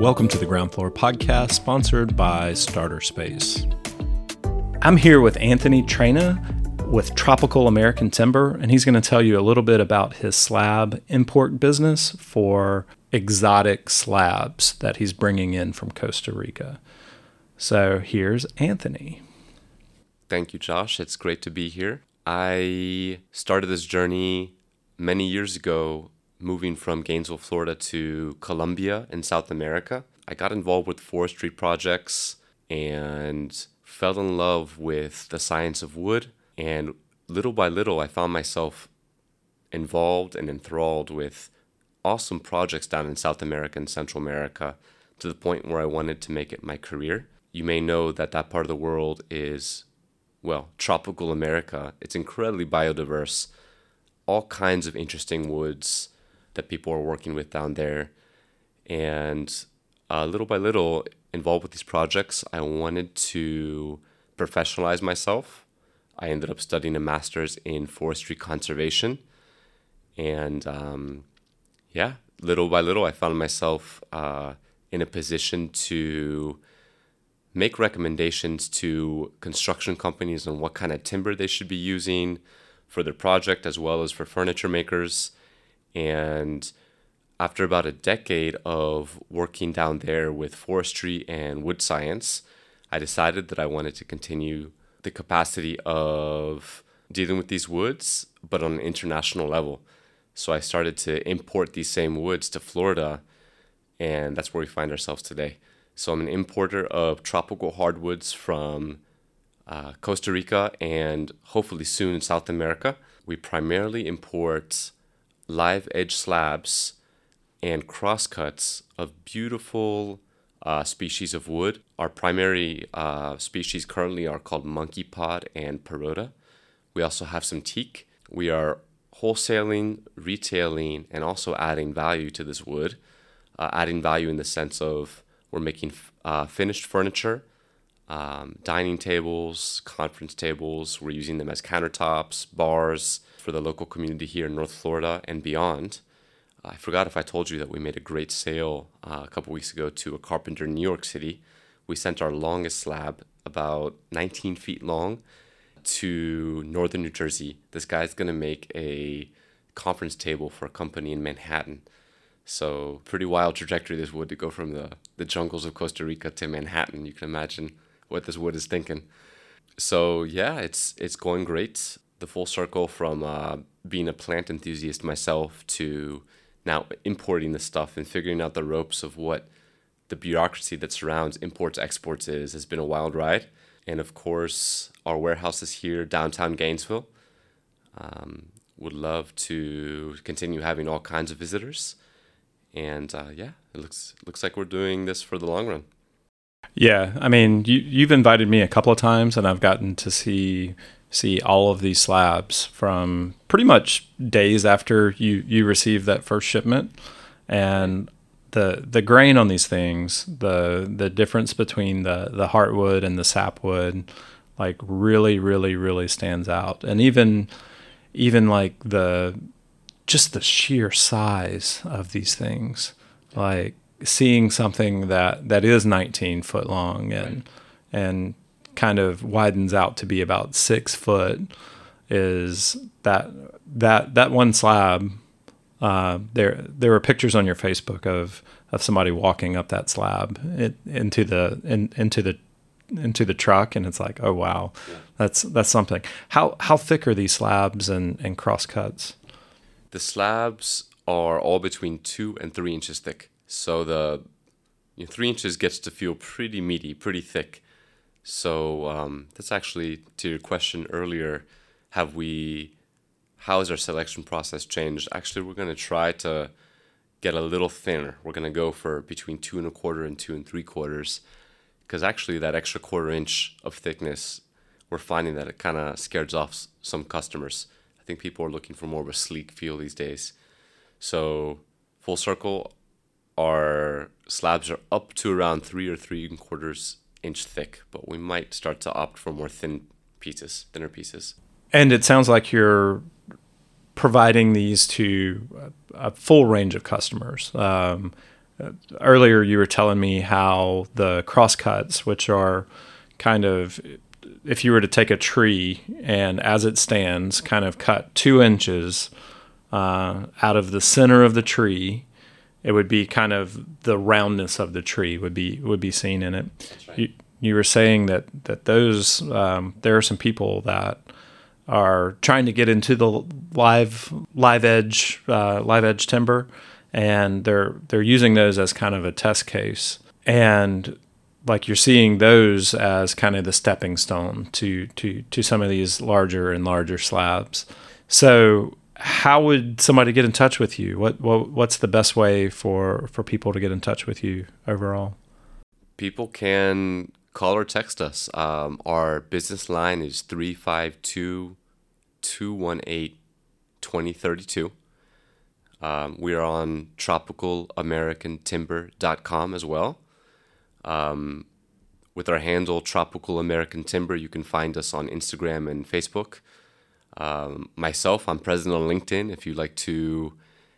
Welcome to the Ground Floor Podcast, sponsored by Starter Space. I'm here with Anthony Traina with Tropical American Timber, and he's going to tell you a little bit about his slab import business for exotic slabs that he's bringing in from Costa Rica. So here's Anthony. Thank you, Josh. It's great to be here. I started this journey many years ago moving from Gainesville, Florida to Colombia in South America. I got involved with forestry projects and fell in love with the science of wood. And little by little, I found myself involved and enthralled with awesome projects down in South America and Central America to the point where I wanted to make it my career. You may know that that part of the world is, well, tropical America. It's incredibly biodiverse, all kinds of interesting woods that people are working with down there. And uh, little by little, involved with these projects, I wanted to professionalize myself. I ended up studying a master's in forestry conservation. And um, yeah, little by little, I found myself uh, in a position to make recommendations to construction companies on what kind of timber they should be using for their project as well as for furniture makers. And after about a decade of working down there with forestry and wood science, I decided that I wanted to continue the capacity of dealing with these woods, but on an international level. So I started to import these same woods to Florida, and that's where we find ourselves today. So I'm an importer of tropical hardwoods from uh, Costa Rica and hopefully soon South America. We primarily import live edge slabs and crosscuts of beautiful uh, species of wood. Our primary uh, species currently are called monkey pod and parota. We also have some teak. We are wholesaling, retailing, and also adding value to this wood. Uh, adding value in the sense of we're making uh, finished furniture, um, dining tables, conference tables. We're using them as countertops, bars, for the local community here in North Florida and beyond. I forgot if I told you that we made a great sale uh, a couple weeks ago to a carpenter in New York City. We sent our longest slab, about 19 feet long, to northern New Jersey. This guy's going to make a conference table for a company in Manhattan. So, pretty wild trajectory this wood to go from the, the jungles of Costa Rica to Manhattan. You can imagine what this wood is thinking. So, yeah, it's it's going great the full circle from uh, being a plant enthusiast myself to now importing the stuff and figuring out the ropes of what the bureaucracy that surrounds imports exports is has been a wild ride. And of course, our warehouse is here downtown Gainesville. Um, would love to continue having all kinds of visitors. And uh, yeah, it looks looks like we're doing this for the long run. Yeah, I mean, you, you've invited me a couple of times, and I've gotten to see see all of these slabs from pretty much days after you you receive that first shipment. And the the grain on these things the the difference between the the heartwood and the sapwood like really really really stands out. And even even like the just the sheer size of these things like seeing something that that is 19 foot long and right. and kind of widens out to be about six foot is that that that one slab uh, there there were pictures on your Facebook of of somebody walking up that slab it, into the in, into the into the truck and it's like oh wow. That's that's something. How how thick are these slabs and and cross cuts? The slabs are all between two and three inches thick so the you know, three inches gets to feel pretty meaty pretty thick so um, that's actually to your question earlier. Have we? How has our selection process changed? Actually, we're going to try to get a little thinner. We're going to go for between two and a quarter and two and three quarters, because actually that extra quarter inch of thickness, we're finding that it kind of scares off some customers. I think people are looking for more of a sleek feel these days. So full circle, our slabs are up to around three or three and quarters inch thick, but we might start to opt for more thin pieces, thinner pieces. And it sounds like you're providing these to a full range of customers. Um, earlier you were telling me how the crosscuts, which are kind of if you were to take a tree and as it stands, kind of cut two inches uh, out of the center of the tree, it would be kind of the roundness of the tree would be would be seen in it. Right. You, you were saying that that those um, there are some people that are trying to get into the live live edge uh, live edge timber, and they're they're using those as kind of a test case. And like you're seeing those as kind of the stepping stone to to to some of these larger and larger slabs. So how would somebody get in touch with you? What, what what's the best way for for people to get in touch with you overall? People can call or text us. Um, our business line is 352 218 2032. Um, we are on tropicalamericantimber.com as well. Um, with our handle Tropical American Timber, you can find us on Instagram and Facebook. Um, myself, I'm present on LinkedIn if you'd like to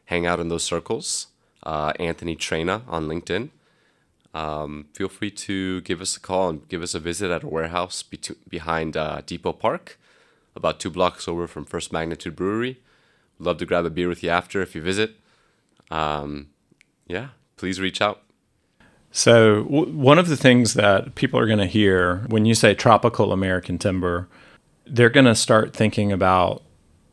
hang out in those circles. Uh, Anthony Traina on LinkedIn. Um, feel free to give us a call and give us a visit at our warehouse be- behind uh, Depot Park, about two blocks over from First Magnitude Brewery. Love to grab a beer with you after if you visit. Um, yeah, please reach out. So, w- one of the things that people are going to hear when you say tropical American timber, they're going to start thinking about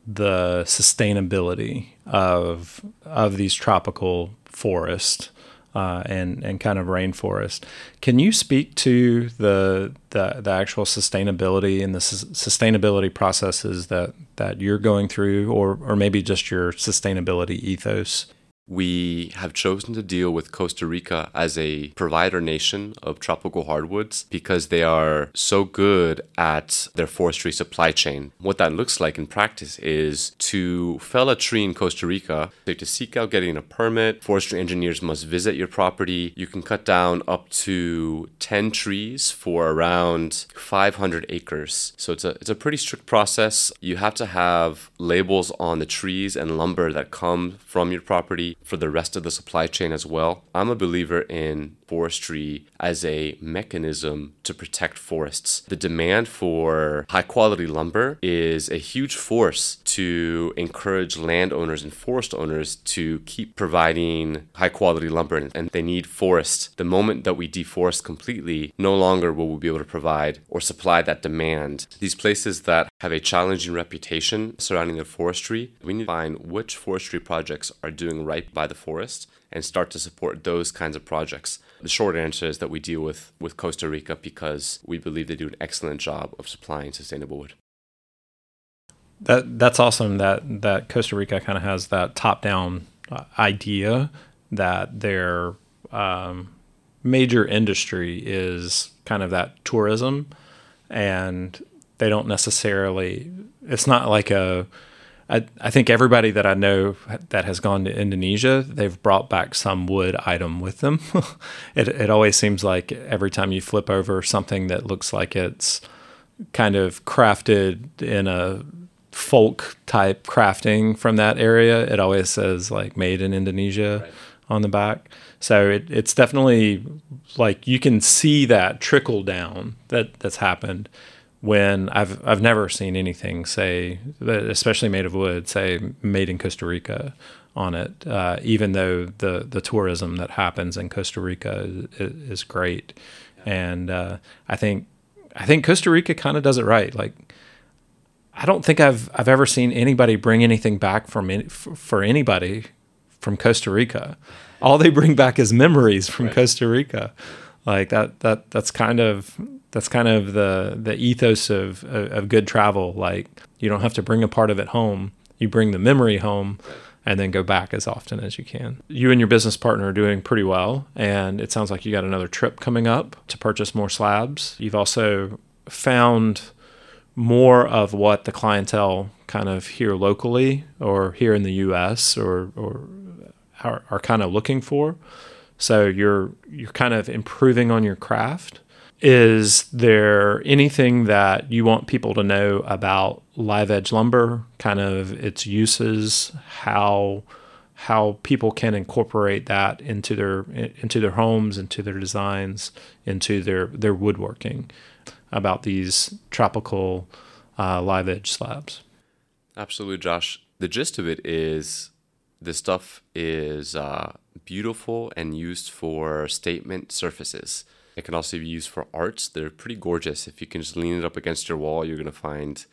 the sustainability of of these tropical forests uh, and and kind of rainforest. Can you speak to the the, the actual sustainability and the su- sustainability processes that that you're going through, or or maybe just your sustainability ethos? We have chosen to deal with Costa Rica as a provider nation of tropical hardwoods because they are so good at their forestry supply chain. What that looks like in practice is to fell a tree in Costa Rica, to seek out getting a permit, forestry engineers must visit your property. You can cut down up to 10 trees for around 500 acres. So it's a it's a pretty strict process. You have to have labels on the trees and lumber that come from your property for the rest of the supply chain as well. I'm a believer in forestry as a mechanism to protect forests. The demand for high quality lumber is a huge force to encourage landowners and forest owners to keep providing high quality lumber and they need forest. The moment that we deforest completely, no longer will we be able to provide or supply that demand. These places that have a challenging reputation surrounding their forestry, we need to find which forestry projects are doing right by the forest and start to support those kinds of projects. The short answer is that we deal with, with Costa Rica because we believe they do an excellent job of supplying sustainable wood. That that's awesome. That that Costa Rica kind of has that top down uh, idea that their um, major industry is kind of that tourism, and they don't necessarily. It's not like a I, I think everybody that I know that has gone to Indonesia, they've brought back some wood item with them. it, it always seems like every time you flip over something that looks like it's kind of crafted in a folk type crafting from that area, it always says like made in Indonesia right. on the back. So it, it's definitely like you can see that trickle down that that's happened when I've I've never seen anything say, especially made of wood, say made in Costa Rica on it. Uh, even though the the tourism that happens in Costa Rica is, is great, and uh, I think I think Costa Rica kind of does it right. Like I don't think I've I've ever seen anybody bring anything back from any, for anybody from Costa Rica. All they bring back is memories from right. Costa Rica. Like that that that's kind of that's kind of the the ethos of, of good travel. Like you don't have to bring a part of it home; you bring the memory home, and then go back as often as you can. You and your business partner are doing pretty well, and it sounds like you got another trip coming up to purchase more slabs. You've also found more of what the clientele kind of here locally or here in the U.S. or or are, are kind of looking for. So you're you're kind of improving on your craft is there anything that you want people to know about live edge lumber, kind of its uses, how how people can incorporate that into their into their homes, into their designs, into their their woodworking about these tropical uh, live edge slabs. Absolutely, Josh. The gist of it is this stuff is uh, beautiful and used for statement surfaces. It can also be used for arts. They're pretty gorgeous. If you can just lean it up against your wall, you're gonna find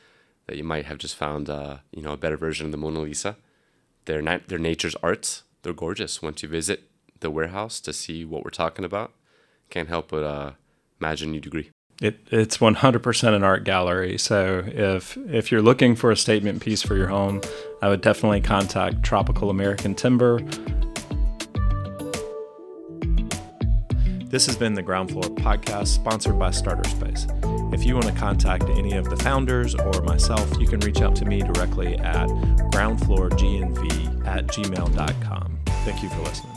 that you might have just found uh, you know a better version of the Mona Lisa. They're na- they're nature's arts. They're gorgeous. Once you visit the warehouse to see what we're talking about, can't help but uh, imagine you'd agree. It, it's 100% an art gallery. So if if you're looking for a statement piece for your home, I would definitely contact Tropical American Timber. This has been the Ground Floor podcast sponsored by Starter Space. If you want to contact any of the founders or myself, you can reach out to me directly at groundfloorgnv at gmail.com. Thank you for listening.